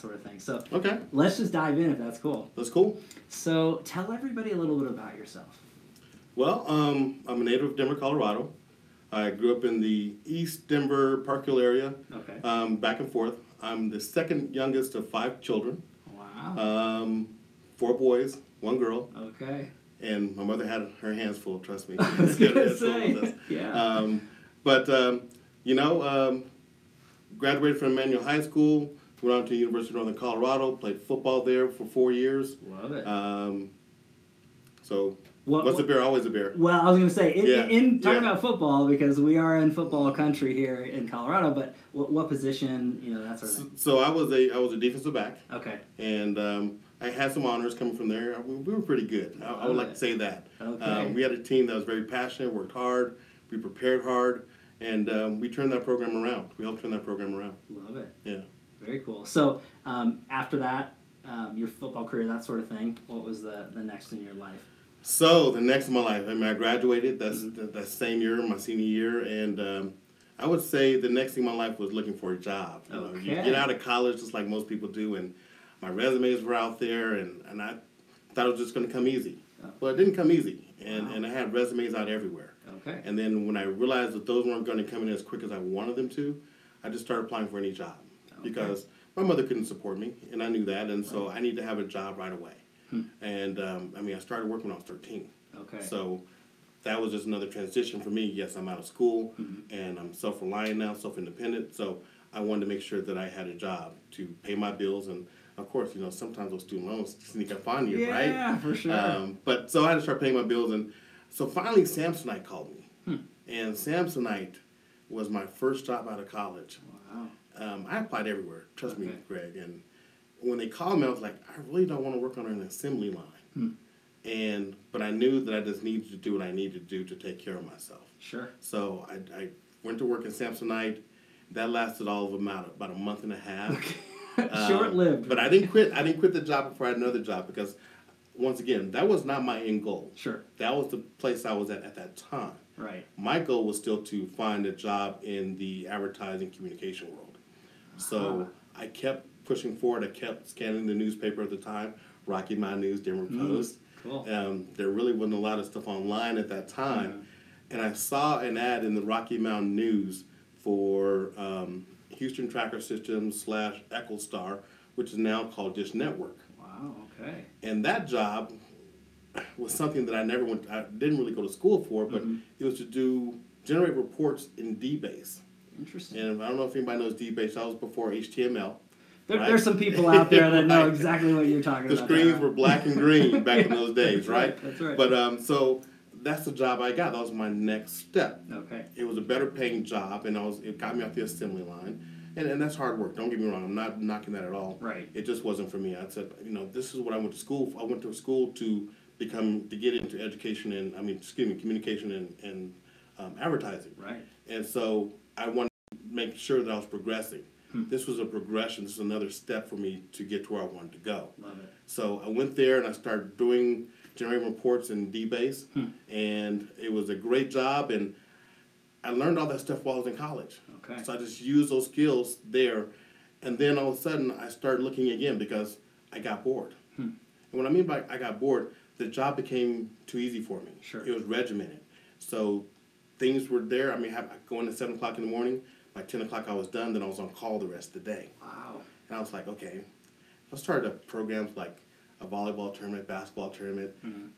sort of thing. So Okay, let's just dive in if that's cool. that's cool. So tell everybody a little bit about yourself. Well, um, I'm a native of Denver, Colorado. I grew up in the East Denver Park Hill area, Okay. um, back and forth. I'm the second youngest of five children, Wow. um, four boys, one girl, okay. and my mother had her hands full. Trust me. I was gonna say, yeah. Um, but um, you know, um, graduated from Manual High School. Went on to the University of Northern Colorado. Played football there for four years. Love it. Um, so, What- what's a bear? Always a bear. Well, I was going to say, in, Yeah, in talking yeah. about football, because we are in football country here in Colorado, but what, what position, you know, that sort of So, thing? so I was a I was a defensive back, Okay. and um, I had some honors coming from there. We, we were pretty good. I, I would like to say that. Okay. Um, we had a team that was very passionate, worked hard, we prepared hard, and um, we turned that program around. We helped turn that program around. Love it. Yeah. Very cool. So um, after that, um, your football career, that sort of thing, what was the, the next in your life? So the next in my life, I mean, I graduated. That's Mm-hmm. that, that same year, my senior year, and um, I would say the next thing in my life was looking for a job. You, know, you Okay. get out of college just like most people do, and my resumes were out there, and, and I thought it was just going to come easy. Oh. Well, it didn't come easy, and, Wow. and I had resumes out everywhere. Okay. And then when I realized that those weren't going to come in as quick as I wanted them to, I just started applying for any job Okay. Because my mother couldn't support me, and I knew that, and so I need to have a job right away. Hmm. And um, I mean, I started working when I was 13. Okay. So that was just another transition for me. Yes, I'm out of school Mm-hmm. and I'm self reliant now, self independent. So I wanted to make sure that I had a job to pay my bills. And of course, you know, sometimes those student loans sneak up on you, right? yeah, for sure. Um, but so I had to start paying my bills. And so finally, Samsonite called me. Hmm. And Samsonite was my first job out of college. wow. Um, I applied everywhere, trust me, Greg. And when they called me, I was like, I really don't want to work on an assembly line. Hmm. And but I knew that I just needed to do what I needed to do to take care of myself. Sure. So I, I went to work in Samsonite. That lasted all of about about a month and a half. Um, Short lived. But I didn't quit. I didn't quit the job before I had another job because, once again, that was not my end goal. Sure. That was the place I was at at that time. Right. My goal was still to find a job in the advertising communication world. So I kept pushing forward. I kept scanning the newspaper at the time, Rocky Mountain News, Denver Post. Cool. Um, there really wasn't a lot of stuff online at that time. And I saw an ad in the Rocky Mountain News for um, Houston Tracker Systems slash EchoStar, which is now called Dish Network. Wow. Okay. And that job was something that I never went, I didn't really go to school for, but it was to do, generate reports in DBase. Interesting. And I don't know if anybody knows DBase, that was before HTML. There, right. There's some people out there that know exactly what you're talking The about. The screens there. were black and green back in those days, That's right? That's right. But um, so that's the job I got. That was my next step. okay. It was a better paying job, and I was it got me off the assembly line, and and that's hard work. Don't get me wrong. I'm not knocking that at all. Right. It just wasn't for me. I said, you know, this is what I went to school. For. I went to school to become to get into education and I mean, excuse me, communication and and um, advertising. Right. And so I wanted to make sure that I was progressing. Hmm. This was a progression. This was another step for me to get to where I wanted to go. Love it. So I went there and I started doing generating reports in DBase, Hmm. and it was a great job. And I learned all that stuff while I was in college. Okay. So I just used those skills there, and then all of a sudden I started looking again because I got bored. Hmm. And what I mean by I got bored, the job became too easy for me. Sure. It was regimented, so things were there. I mean, I go in at seven o'clock in the morning. By ten o'clock, I was done. Then I was on call the rest of the day. Wow. And I was like, okay. I started up programs like a volleyball tournament, basketball tournament, Mhm.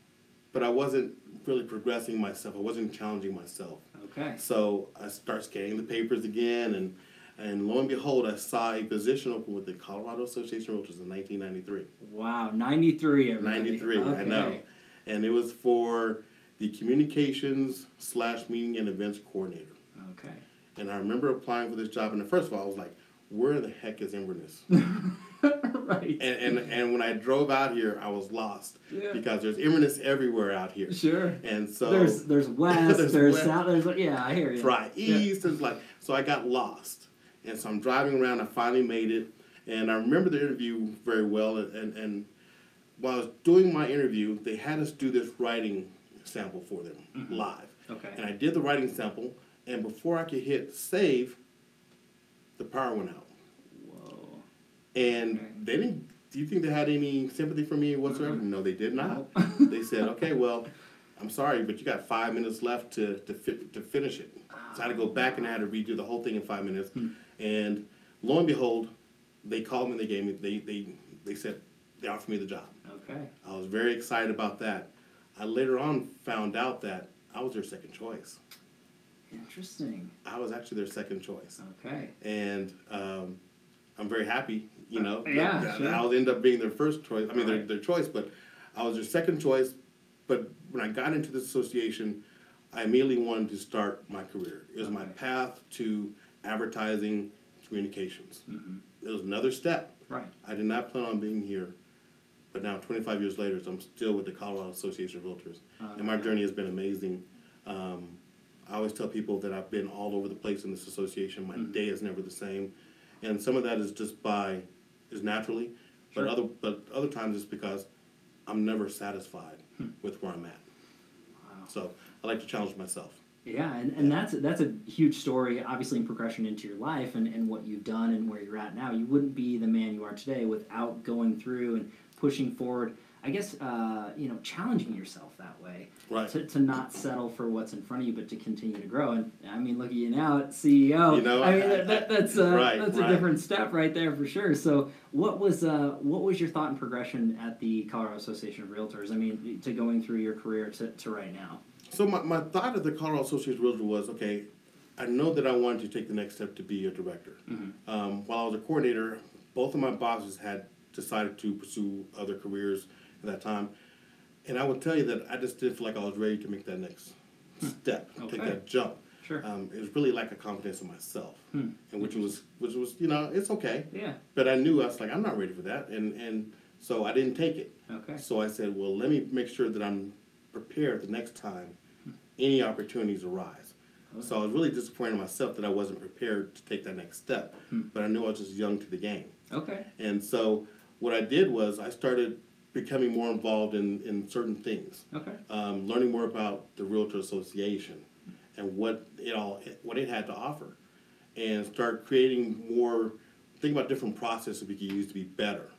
but I wasn't really progressing myself. I wasn't challenging myself. Okay. So I start scanning the papers again, and and lo and behold, I saw a position open with the Colorado Association of Realtors in 1993. Wow. 93. everybody. 93, I know. And it was for the communications slash meeting and events coordinator. Okay. And I remember applying for this job, and at first of all, I was like, where the heck is Inverness? right. and, and and when I drove out here, I was lost Yeah. because there's Inverness everywhere out here, Sure. and so there's there's west, there's, There's west. south, there's yeah, I hear you. try Yeah. east. It's like so I got lost, and so I'm driving around. I finally made it, and I remember the interview very well. And and, and while I was doing my interview, they had us do this writing sample for them Mm-hmm. live, Okay. and I did the writing sample. And before I could hit save, the power went out. Whoa. And Okay. they didn't. Do you think they had any sympathy for me whatsoever? Mhm. No, they did not. No. they said, "Okay, well, I'm sorry, but you got five minutes left to to, fi- to finish it." So I had to go back and I had to redo the whole thing in five minutes. Hmm. And lo and behold, they called me. and They gave me. They they they said they offered me the job. Okay. I was very excited about that. I later on found out that I was their second choice. Interesting. I was actually their second choice, Okay. and um, I'm very happy. You know, Yeah, that- sure. I'll end up being their first choice. I mean, their, Right. their choice, but I was their second choice. But when I got into this association, I immediately wanted to start my career. It was my path to advertising communications. Mhm. It was another step. Right. I did not plan on being here, but now 25 years later, I'm still with the Colorado Association of Realtors, and my Okay. journey has been amazing. Um, I always tell people that I've been all over the place in this association. My Mhm. day is never the same, and some of that is just by is naturally, Sure. but other but other times it's because I'm never satisfied Hmm. with where I'm at. Wow. So I like to challenge myself. Yeah, and, and that's that's a huge story, obviously in progression into your life and, and what you've done and where you're at now. You wouldn't be the man you are today without going through and pushing forward. I guess uh, you know challenging yourself that way Right. to, to not settle for what's in front of you, but to continue to grow. And I mean, look at you now at CEO. You know, I mean I- that, that, that's uh, Right, that's right. a different step right there for sure. So what was uh, what was your thought and progression at the Colorado Association of Realtors? I mean, to going through your career to, to right now. So my, my thought at the Colorado Association of Realtors was, okay, I know that I wanted to take the next step to be a director. Mhm. Um, while I was a coordinator, both of my bosses had decided to pursue other careers at that time. And I would tell you that I just didn't feel like I was ready to make that next step, take that jump. Sure. Um, it was really like a confidence in myself, Hmm. and which was which was you know it's okay, Yeah. but I knew I was like I'm not ready for that, and and so I didn't take it. Okay. So I said, well, let me make sure that I'm prepared the next time any opportunities arise. So I was really disappointed in myself that I wasn't prepared to take that next step, Hmm. but I knew I was just young to the game. Okay. And so what I did was I started becoming more involved in, in certain things, Okay. um, learning more about the Realtor Association and what it all what it had to offer, and start creating more. Think about different processes we could use to be better.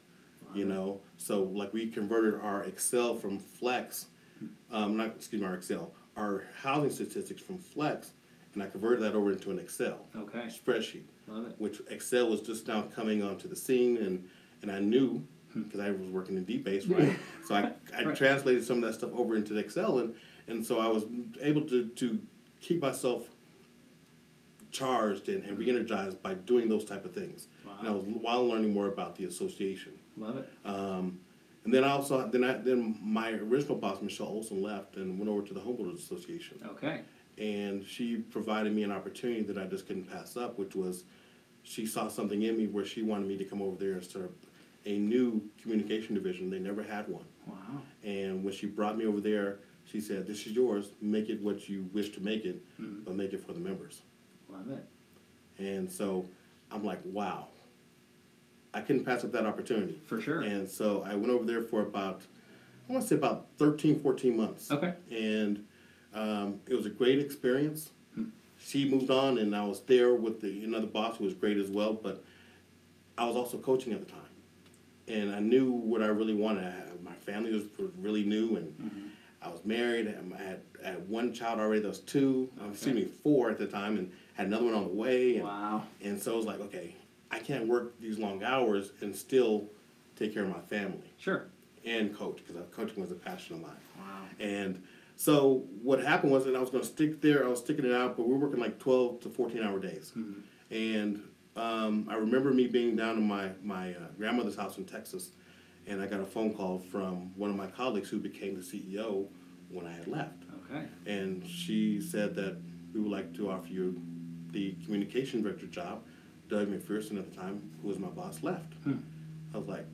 You know, so like we converted our Excel from Flex, um, not excuse me, our Excel, our housing statistics from Flex, and I converted that over into an Excel Okay. spreadsheet Love it. which Excel was just now coming onto the scene, and and I knew because I was working in DBase, right? so I, I Right. translated some of that stuff over into Excel, and and so I was able to to keep myself charged and, and re-energized by doing those type of things. And I Wow. was while learning more about the association. Love it. Um, and then I also then I then my original boss Michelle Olson left and went over to the Homebuilders Association Okay. and she provided me an opportunity that I just couldn't pass up, which was she saw something in me where she wanted me to come over there and start a new communication division. They never had one. Wow. And when she brought me over there, she said, This is yours, make it what you wish to make it, Mhm. but make it for the members. Love it. And so I'm like, wow. I couldn't pass up that opportunity. For sure. And so I went over there for about, I want to say about 13, 14 months. Okay. And um, it was a great experience. Hmm. She moved on, and I was there with the another boss who was great as well. But I was also coaching at the time, and I knew what I really wanted. I my family was was really new, and Mhm. I was married. and I had, I had one child already. That was two, uh, excuse Okay. me, four at the time, and had another one on the way. And, Wow. and so it was like, okay, I can't work these long hours and still take care of my family Sure. and coach because coaching was a passion of mine. Wow. And so what happened was that I was going to stick there. I was sticking it out, but we were working like twelve to fourteen hour days. Mhm. And um, I remember me being down in my my uh, grandmother's house in Texas, and I got a phone call from one of my colleagues who became the CEO when I had left, Okay. and she said that we would like to offer you the communication director job. Doug McPherson at the time, who was my boss, left. Hmm. I was like,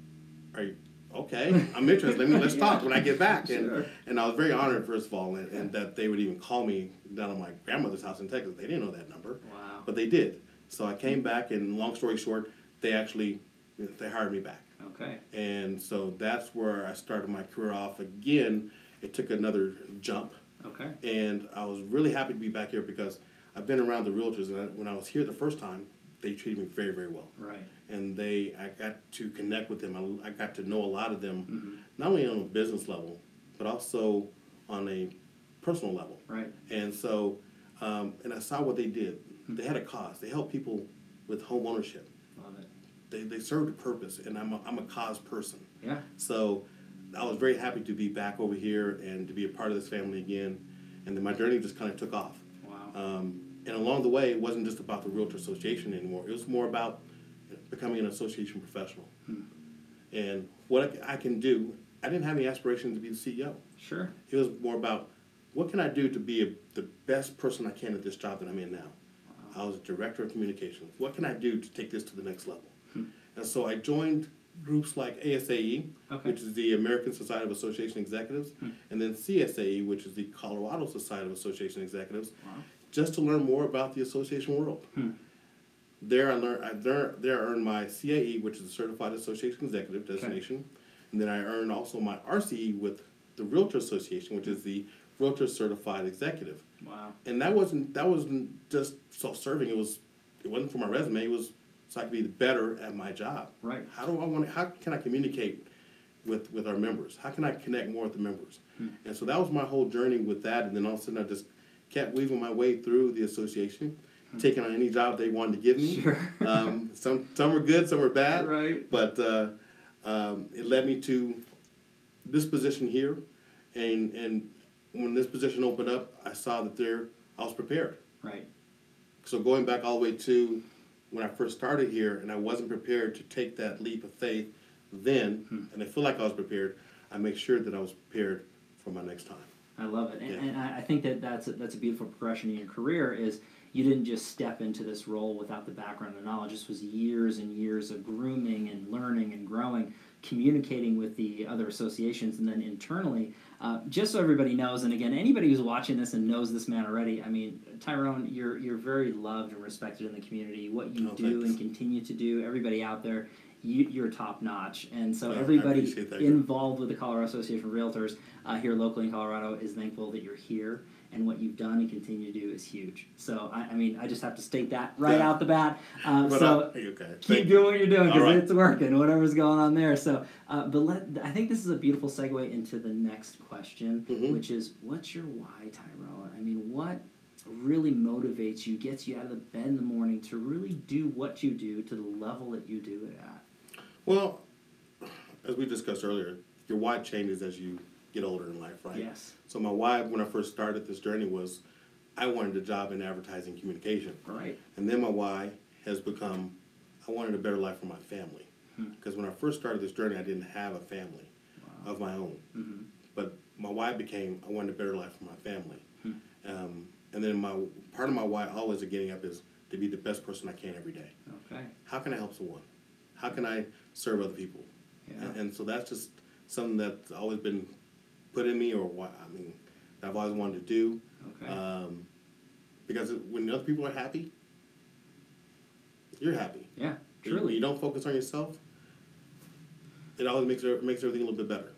"Are you okay? I'm interested. Let me let's talk when I get back." And Sure. and I was very honored, first of all, and, and that they would even call me down at my grandmother's house in Texas. They didn't know that number, Wow. but they did. So I came back, and long story short, they actually they hired me back, Okay. and so that's where I started my career off again. It took another jump, Okay. and I was really happy to be back here because I've been around the realtors, and I, when I was here the first time, they treated me very, very well. Right. And they, I got to connect with them. I, I got to know a lot of them, Mm-hmm. not only on a business level, but also on a personal level. Right. And so, um, and I saw what they did. They had a cause. They helped people with home ownership. Love it. They, they served a purpose, and I'm a, I'm a cause person. Yeah. So I was very happy to be back over here and to be a part of this family again. And then my journey just kind of took off. Wow. Um, and along the way, it wasn't just about the Realtor Association anymore. It was more about becoming an association professional. And what I can do, I didn't have any aspirations to be the CEO. Sure. It was more about what can I do to be a, the best person I can at this job that I'm in now. I was a director of communications. What can I do to take this to the next level? Hmm. And so I joined groups like ASAE, Okay. which is the American Society of Association Executives, hmm. and then CSAE, which is the Colorado Society of Association Executives, Wow. just to learn more about the association world. Hmm. There I learned, I there, there I earned my CAE, which is a Certified Association Executive designation, and then I earned also my RCE with the Realtor Association, which is the Realtor Certified Executive. Wow. And that wasn't that wasn't just self-serving. It was it wasn't for my resume. It was so I could be better at my job. Right. How do I want? How can I communicate with with our members? How can I connect more with the members? Hmm. And so that was my whole journey with that. And then all of a sudden, I just kept weaving my way through the association, taking on any job they wanted to give me. Hmm. Sure. um, some some were good, some were bad. Right. But uh, um, it led me to this position here, and and when this position opened up, I saw that there I was prepared. Right. So going back all the way to when I first started here, and I wasn't prepared to take that leap of faith then, Hmm. and I feel like I was prepared. I make sure that I was prepared for my next time. I love it, and, Yeah. and I think that that's a, that's a beautiful progression in your career. Is you didn't just step into this role without the background and knowledge. This was years and years of grooming and learning and growing, communicating with the other associations, and then internally. Uh, just so everybody knows, and again, anybody who's watching this and knows this man already, I mean, Tyrone, you're you're very loved and respected in the community. What you Oh, do thanks. and continue to do, everybody out there, you, you're top notch. And so I everybody involved with the Colorado Association of Realtors uh, here locally in Colorado is thankful that you're here and what you've done and continue to do is huge. So I, I mean, I just have to state that right Yeah. out the bat. But, so okay. keep Thank doing what you're doing because right. it's working. Whatever's going on there. So, uh, but let I think this is a beautiful segue into the next question, Mhm. which is, what's your why, Tyrone? I mean, what really motivates you, gets you out of the bed in the morning to really do what you do to the level that you do it at? Well, as we discussed earlier, your why changes as you get older in life, right? Yes. So my why when I first started this journey was I wanted a job in advertising communication. Right. And then my why has become I wanted a better life for my family. Hmm. Because when I first started this journey, I didn't have a family Wow. of my own. hmm But my why became I wanted a better life for my family. Hmm. Um, and then my part of my why always of getting up is to be the best person I can every day. Okay. How can I help someone? How can I serve other people? Yeah. And, and so that's just something that's always been put in me, or what I mean, I've always wanted to do. Okay. Um, because when other people are happy, you're happy. yeah. Truly. You don't focus on yourself. It always makes makes everything a little bit better.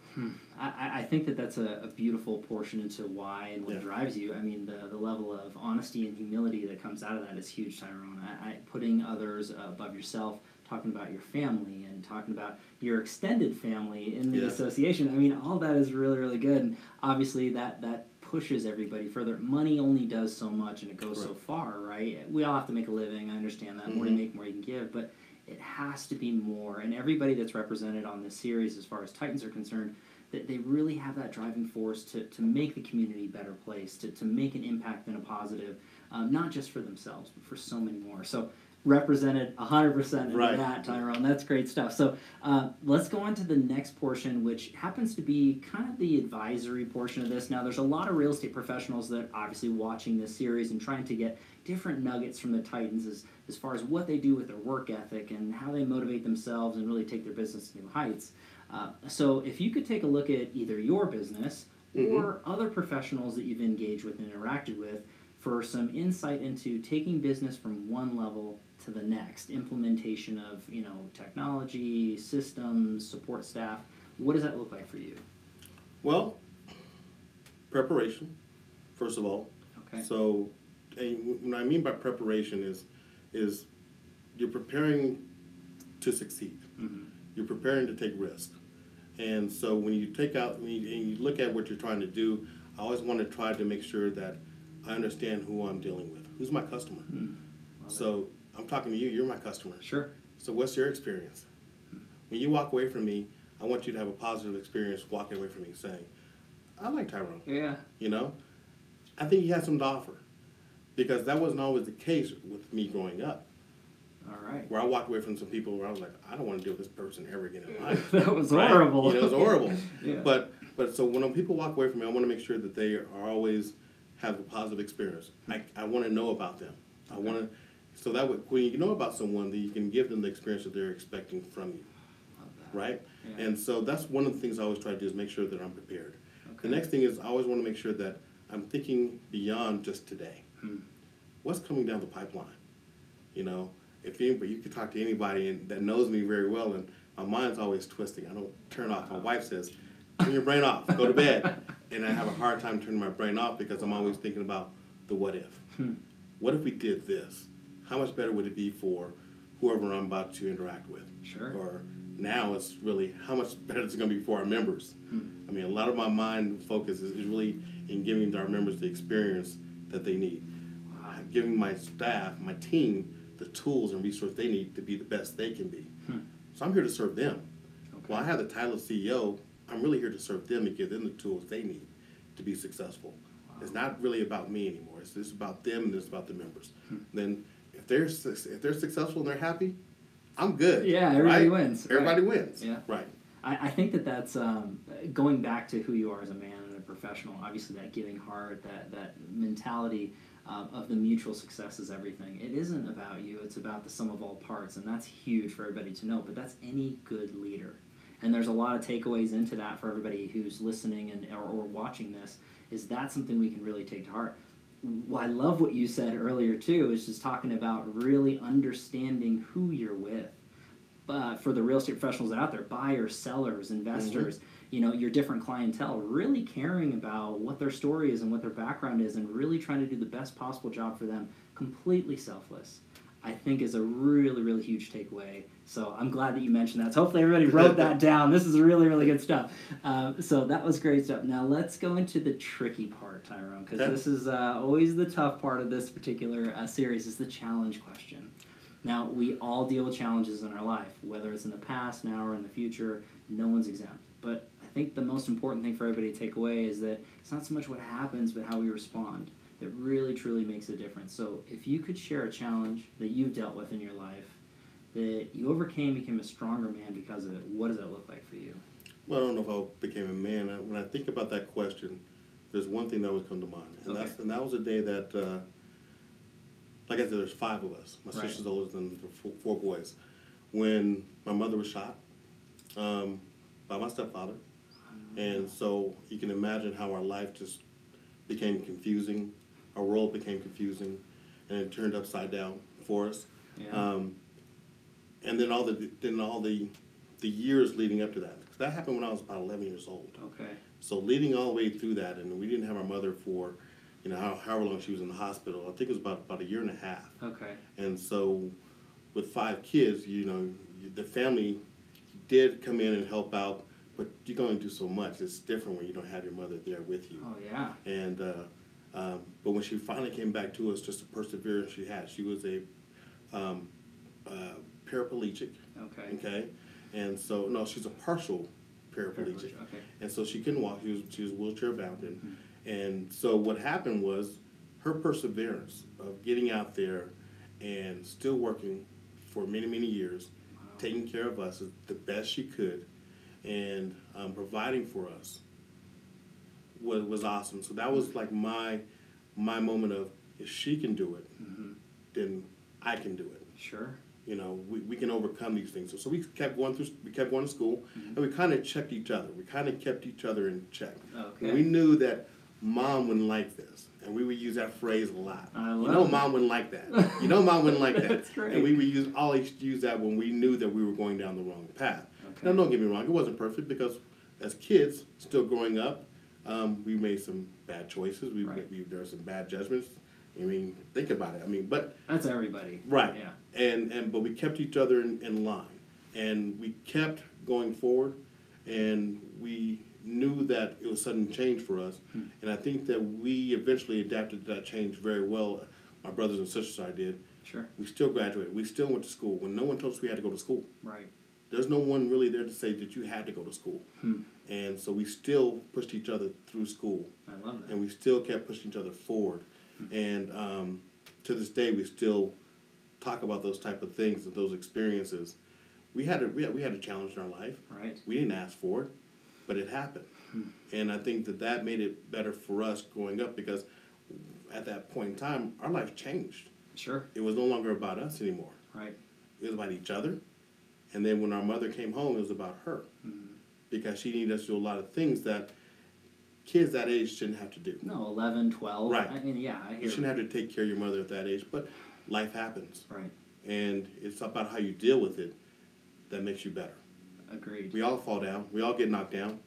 I, I- I think that that's a, a beautiful portion into why and what Yeah. drives you. I mean, the, the level of honesty and humility that comes out of that is huge, Tyrone. I, I, putting others above yourself, talking about your family and talking about your extended family in the Yeah. association. I mean, all that is really, really good. And obviously, that, that pushes everybody further. Money only does so much and it goes so far, right? We all have to make a living. I understand that. More you make, more you can give. But it has to be more. And everybody that's represented on this series, as far as Titans are concerned, that they really have that driving force to, to make the community a better place, to, to make an impact and a positive, um, not just for themselves, but for so many more. So represented 100% in Right. that, Tyrone. That's great stuff. So uh, let's go on to the next portion, which happens to be kind of the advisory portion of this. Now, there's a lot of real estate professionals that obviously watching this series and trying to get different nuggets from the Titans as, as far as what they do with their work ethic and how they motivate themselves and really take their business to new heights. Uh, so, if you could take a look at either your business or other professionals that you've engaged with and interacted with for some insight into taking business from one level to the next, implementation of you know technology, systems, support staff. What does that look like for you? Well, preparation, first of all. Okay. So, and what I mean by preparation is, is you're preparing to succeed. Mhm. You're preparing to take risk And so when you take out, when you, and you look at what you're trying to do, I always want to try to make sure that I understand who I'm dealing with. Who's my customer? Mm. Love So I'm talking to you, you're my customer. sure. So what's your experience? When you walk away from me, I want you to have a positive experience walking away from me saying, I like Tyrone, Yeah. you know? I think he has some to offer. Because that wasn't always the case with me growing up. All right. Where I walked away from some people where I was like, I don't want to deal with this person ever again in life. that was Right? horrible. You know, it was horrible. Yeah. But but so when people walk away from me, I want to make sure that they are always have a positive experience. I, I want to know about them. I want to so that way, when you know about someone, that you can give them the experience that they're expecting from you, Love that. right? Yeah. And so that's one of the things I always try to do is make sure that I'm prepared. Okay. The next thing is I always want to make sure that I'm thinking beyond just today. Hmm. What's coming down the pipeline? You know, if anybody, you could talk to anybody and, that knows me very well, and my mind's always twisting. I don't turn off. My wife says, "Turn your brain off. Go to bed." and I have a hard time turning my brain off because I'm always thinking about the what if. Hmm. What if we did this? How much better would it be for whoever I'm about to interact with? Sure. Or now it's really how much better it's going to be for our members. Hmm. I mean, a lot of my mind focus is, is really in giving our members the experience that they need, Wow. giving my staff, my team, the tools and resources they need to be the best they can be. Hmm. So I'm here to serve them. Okay. While I have the title of CEO, I'm really here to serve them and give them the tools they need to be successful. It's not really about me anymore. It's just about them and it's about the members. Hmm. Then if they're if they're successful and they're happy, I'm good. Yeah, everybody right? wins, right. Everybody wins. Yeah. Right. I, I think that that's um, going back to who you are as a man and a professional. Obviously, that giving heart, that that mentality um, of the mutual success is everything. It isn't about you; it's about the sum of all parts, and that's huge for everybody to know. But that's any good leader, and there's a lot of takeaways into that for everybody who's listening and or, or watching this. Is that something we can really take to heart? I love what you said earlier too. Is just talking about really understanding who you're with But for the real estate professionals out there, buyers, sellers, mm-hmm. investors, you know, your different clientele, really caring about what their story is and what their background is, and really trying to do the best possible job for them, completely selfless. I think is a really, really huge takeaway. So I'm glad that you mentioned that. So hopefully everybody wrote that down. This is really, really good stuff. Uh, so that was great stuff. Now let's go into the tricky part, Tyrone, because this is uh, always the tough part of this particular uh, series is the challenge question. Now, we all deal with challenges in our life, whether it's in the past, now, or in the future. No one's exempt. But I think the most important thing for everybody to take away is that it's not so much what happens, but how we respond that really, truly makes a difference. So, if you could share a challenge that you've dealt with in your life that you overcame, became a stronger man because of it, what does that look like for you? Well, I don't know if I became a man. When I think about that question, there's one thing that would come to mind, and Okay. that's and that was the day that, uh, like I said, there's five of us. My Right. sister's older than the four, four boys. When my mother was shot um, by my stepfather, and so you can imagine how our life just became confusing. Our world became confusing, and it turned upside down for us. Yeah. Um, and then all the then all the the years leading up to that. 'Cause that happened when I was about 11 years old. okay. So leading all the way through that, and we didn't have our mother for, you know, how, however long she was in the hospital. I think it was about about a year and a half. Okay. And so, with five kids, you know, the family did come in and help out, but you can only do so much. It's different when you don't have your mother there with you. Oh, yeah. And uh, um, but when she finally came back to us, just the perseverance she had. She was a um, uh, paraplegic. Okay. Okay, and so no, she's a partial paraplegic, Okay. and so she couldn't walk. She was she was wheelchair bound, and Mm-hmm. and so what happened was her perseverance of getting out there and still working for many many years, Wow. taking care of us the best she could, and um, providing for us was was awesome. So that was like my my moment of if she can do it, hmm then I can do it Sure. you know, we, we can overcome these things. So, so we kept going through, we kept going to school, Mhm. and we kind of checked each other. We kind of kept each other in check. Okay. And we knew that mom wouldn't like this, and we would use that phrase a lot. I you know, it. mom wouldn't like that. You know, mom wouldn't like that. That's great. And we would use always use that when we knew that we were going down the wrong path. Okay. Now, don't get me wrong, it wasn't perfect because as kids, still growing up, um, we made some bad choices. We, Right. we there were some bad judgments I mean, think about it. I mean, but That's everybody. Right. Yeah. and and but we kept each other in, in line, and we kept going forward, and we knew that it was a sudden change for us, and I think that we eventually adapted to that change very well. My brothers and sisters, I did. Sure. We still graduated. We still went to school when no one told us we had to go to school. Right. There's no one really there to say that you had to go to school, Hmm. And so we still pushed each other through school I love that. and we still kept pushing each other forward. Hmm. And um, to this day, we still talk about those type of things and those experiences. We had a we had, we had a challenge in our life. Right. We didn't ask for it, but it happened. Hmm. And I think that that made it better for us growing up because at that point in time, our life changed. Sure. It was no longer about us anymore. Right. It was about each other. And then when our mother came home, it was about her hmm. Because she needed us to do a lot of things that kids that age shouldn't have to do. No, 11, 12. Right. I mean, yeah, I hear You shouldn't have to take care of your mother at that age, but life happens. Right. And it's about how you deal with it that makes you better. Agreed. We all fall down, we all get knocked down,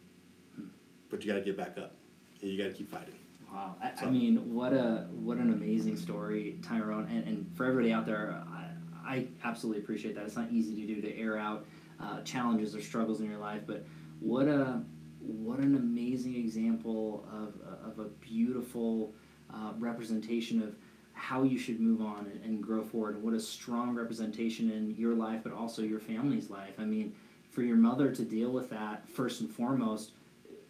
but you gotta get back up and you gotta keep fighting. Wow, I, I mean, what a what an amazing story, Tyrone, and, and for everybody out there, I, I absolutely appreciate that. It's not easy to do to air out uh, challenges or struggles in your life, but what a what an amazing example of of a beautiful uh, representation of how you should move on and, and grow forward, and what a strong representation in your life, but also your family's life. I mean, for your mother to deal with that first and foremost,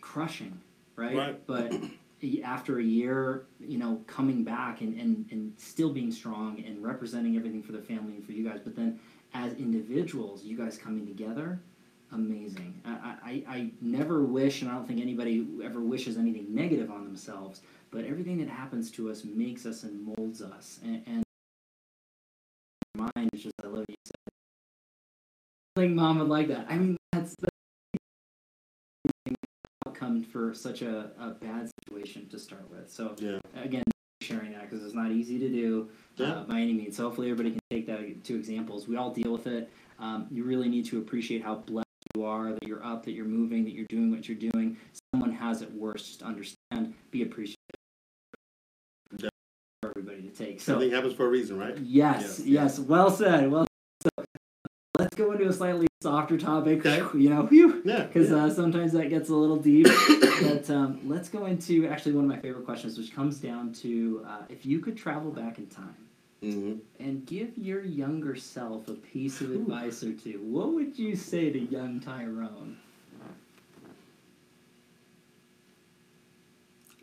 crushing, right? Right. But after a year, you know, coming back and, and, and still being strong and representing everything for the family and for you guys, but then as individuals, you guys coming together, amazing. I, I, I never wish, and I don't think anybody ever wishes anything negative on themselves, but everything that happens to us makes us and molds us. And, and mine is just, I love you. said. I think mom would like that. I mean, that's the outcome for such a, a bad situation to start with. So, Yeah. again, sharing that because it's not easy to do uh, Yeah. by any means. So hopefully everybody can take that to examples. We all deal with it. Um, you really need to appreciate how blessed you are that you're up, that you're moving, that you're doing what you're doing. Someone has it worse. Just understand, be appreciative. Yeah. For everybody to take. So Everything happens for a reason, right? yes, Yes, yes, well said. Well, so let's go into a slightly softer topic. Okay. You know, because yeah. uh, sometimes that gets a little deep. but um, let's go into actually one of my favorite questions, which comes down to uh, if you could travel back in time Mhm. and give your younger self a piece of Ooh. advice or two, what would you say to young Tyrone?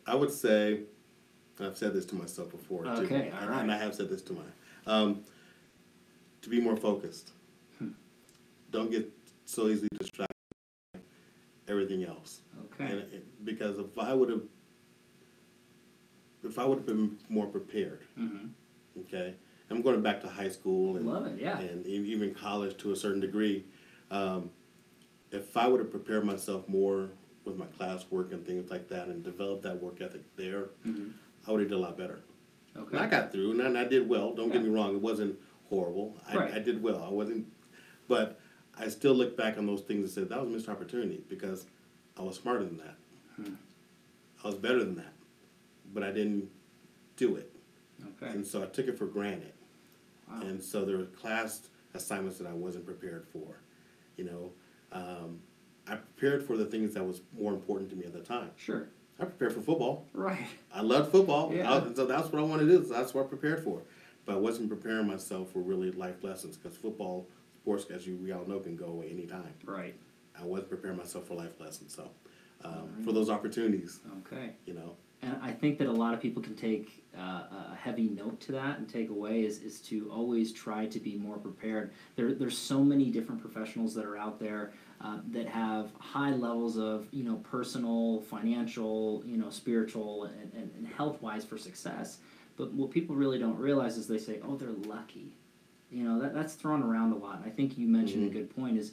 I would say, I've said this to myself before too. Okay, all and, right. and I have said this to my, um, to be more focused. Hmm. Don't get so easily distracted by everything else. Okay. And it, because if I would have, if I would have been more prepared, hmm okay, I'm going back to high school and Love it. Yeah. and even college to a certain degree. Um, if I would have prepared myself more with my classwork and things like that, and developed that work ethic there, hmm I would have done a lot better. Okay. And I got through, and I, and I did well. Don't get me wrong; it wasn't horrible. I, Right. I did well. I wasn't, but I still look back on those things and said that was a missed opportunity because I was smarter than that. Hmm. I was better than that, but I didn't do it, Okay. and so I took it for granted. Wow. And so there were class assignments that I wasn't prepared for. You know, um, I prepared for the things that was more important to me at the time. Sure. I prepared for football. Right. I loved football. Yeah. I- so that's what I wanted to do. So that's what I prepared for. But I wasn't preparing myself for really life lessons because football, sports, as you we all know, can go away anytime. Right. I wasn't preparing myself for life lessons. So um, Alright. for those opportunities, Okay. you know, And I think that a lot of people can take uh, a heavy note to that and take away is, is to always try to be more prepared. There, there's so many different professionals that are out there uh, that have high levels of you know personal, financial, you know spiritual, and, and, and health wise for success. But what people really don't realize is they say, oh, they're lucky. You know that that's thrown around a lot. And I think you mentioned Mhm. a good point is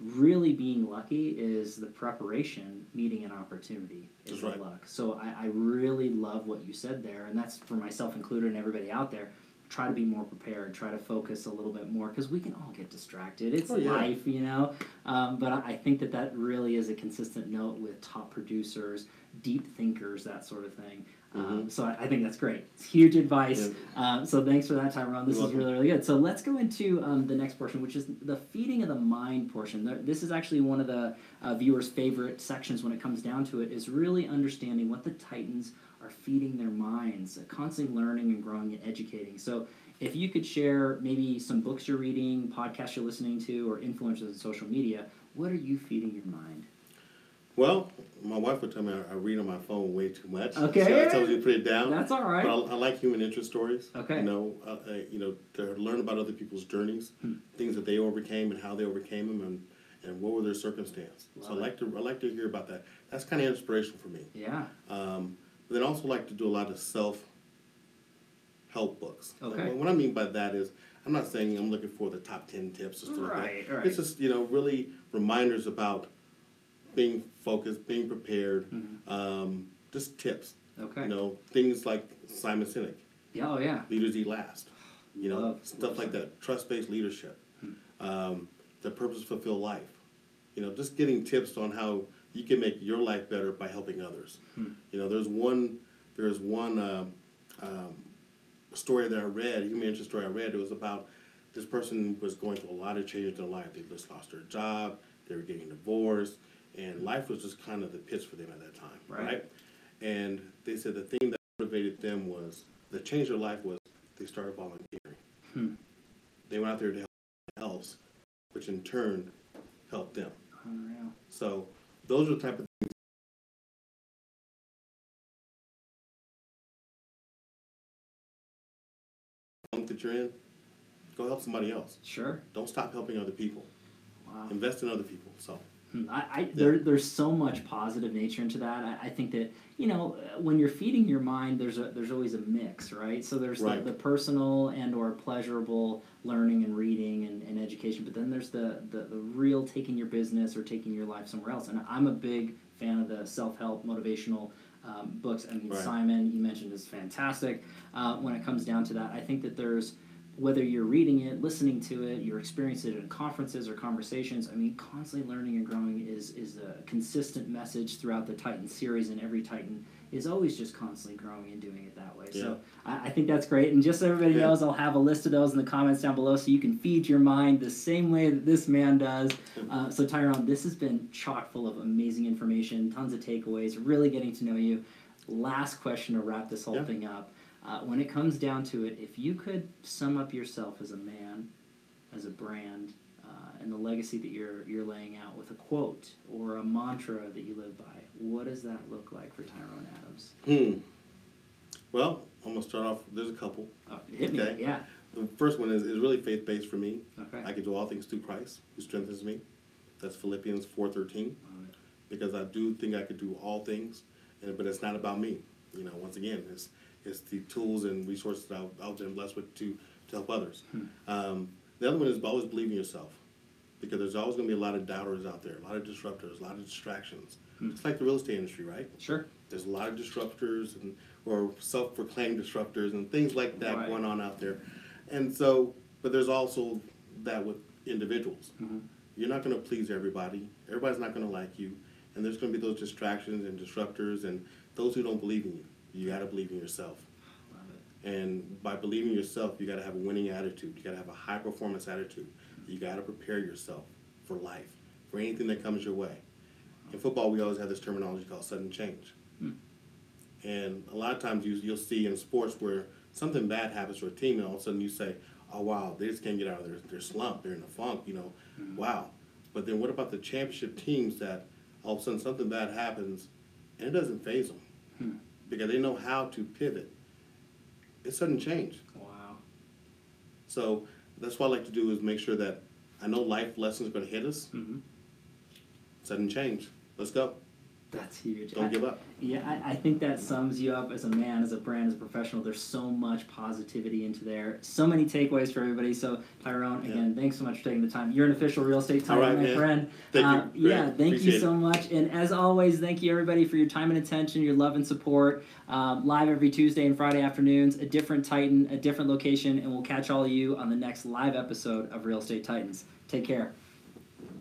really being lucky is the preparation meeting an opportunity is That's the right. luck so I, I really love what you said there and that's for myself included and everybody out there try to be more prepared, try to focus a little bit more because we can all get distracted. It's Oh, yeah. life, you know. Um, but I think that that really is a consistent note with top producers, deep thinkers, that sort of thing. Um, Mm-hmm. so I, I think that's great. It's huge advice. Um, so thanks for that, Tyrone. This You're is welcome. really, really good. So let's go into um, the next portion, which is the feeding of the mind portion. There- This is actually one of the uh, viewers' favorite sections when it comes down to it, is really understanding what the Titans are feeding their minds, uh, constantly learning and growing and educating. So if you could share maybe some books you're reading, podcasts you're listening to, or influencers on social media, what are you feeding your mind? Well, my wife would tell me I, I read on my phone way too much. Okay. So I told you to put it down. That's all right. But I, I like human interest stories. Okay. You know, uh, uh, you know, to learn about other people's journeys, Hmm. things that they overcame and how they overcame them, and, and what were their circumstance. so I like to I like to hear about that. That's kind of inspirational for me. Yeah. Um, but then I also like to do a lot of self help books. Like, Okay. what I mean by that is I'm not saying I'm looking for the top ten tips or stuff like that. Right, right. It's just you know really reminders about being focused, being prepared, Mhm. um, just tips. Okay. You know things like Simon Sinek, Yeah. Oh, yeah. leaders eat last. You know Love- stuff love like that. Trust based leadership, um, the purpose fulfill life. You know just getting tips on how you can make your life better by helping others. Hmm. You know there's one there's one um, um, story that I read, human interest story I read. It was about this person was going through a lot of changes in their life. They just lost their job, they were getting divorced, and life was just kind of the pits for them at that time, Right. right? And they said the thing that motivated them was the change of their life was they started volunteering. Hmm. They went out there to help else, which in turn helped them. Unreal. So those are the type of things that you're in. Go help somebody else. Sure. Don't stop helping other people. Wow. Invest in other people. So Hmm, I, I there, there's so much positive nature into that. I, I think that you know uh, when you're feeding your mind, there's a there's always a mix, right? So there's Right. the, the personal and or pleasurable learning and reading and, and education, but then there's the, the the real taking your business or taking your life somewhere else. And I'm a big fan of the self help motivational um, books. I mean, Right. Simon you mentioned is fantastic. Uh, when it comes down to that, I think that there's whether you're reading it, listening to it, you're experiencing it in conferences or conversations, I mean, constantly learning and growing is, is a consistent message throughout the Titan series, and every Titan is always just constantly growing and doing it that way. So I, I think that's great. And just so everybody Yeah. knows, I'll have a list of those in the comments down below so you can feed your mind the same way that this man does. Uh, so, Tyrone, this has been chock full of amazing information, tons of takeaways, really getting to know you. Last question to wrap this whole Yeah. thing up. Uh, when it comes down to it, if you could sum up yourself as a man, as a brand, uh, and the legacy that you're you're laying out with a quote or a mantra that you live by, what does that look like for Tyrone Adams? hmm. Well, I'm gonna start off. There's a couple. Oh, hit me, yeah. The first one is, is really faith based for me. Okay. I can do all things through Christ who strengthens me. That's Philippians four thirteen. Because I do think I could do all things, and, but it's not about me. You know, once again, it's it's the tools and resources that I've, I've been blessed with to to help others. Um, the other one is always believe in yourself, because there's always going to be a lot of doubters out there, a lot of disruptors, a lot of distractions. It's like the real estate industry, right? Sure. There's a lot of disruptors and or self-proclaimed disruptors and things like that Right. going on out there, and so, but there's also that with individuals. Mhm. You're not going to please everybody. Everybody's not going to like you, and there's going to be those distractions and disruptors and those who don't believe in you. You got to believe in yourself, and by believing yourself, you got to have a winning attitude. You got to have a high performance attitude. You got to prepare yourself for life, for anything that comes your way. In football, we always have this terminology called sudden change. Hmm. And a lot of times you, you'll see in sports where something bad happens to a team, and all of a sudden you say, oh, wow, they just can't get out of their, their slump. They're in a funk, you know. Wow. But then what about the championship teams that all of a sudden something bad happens and it doesn't phase them Hmm. Because they know how to pivot? It's sudden change. Wow. So that's what I like to do is make sure that I know life lessons are going to hit us. hmm Sudden change. Let's go. That's huge. Don't I- give up. Yeah, I, I think that sums you up as a man, as a brand, as a professional. There's so much positivity into there. So many takeaways for everybody. So Tyrone, Yeah. again, thanks so much for taking the time. You're an official real estate title, right, my man. friend. Thank you. Uh, Grant. yeah, thank you so much. And as always, thank you everybody for your time and attention, your love and support. Um, live every Tuesday and Friday afternoons, a different Titan, a different location, and we'll catch all of you on the next live episode of Real Estate Titans. Take care.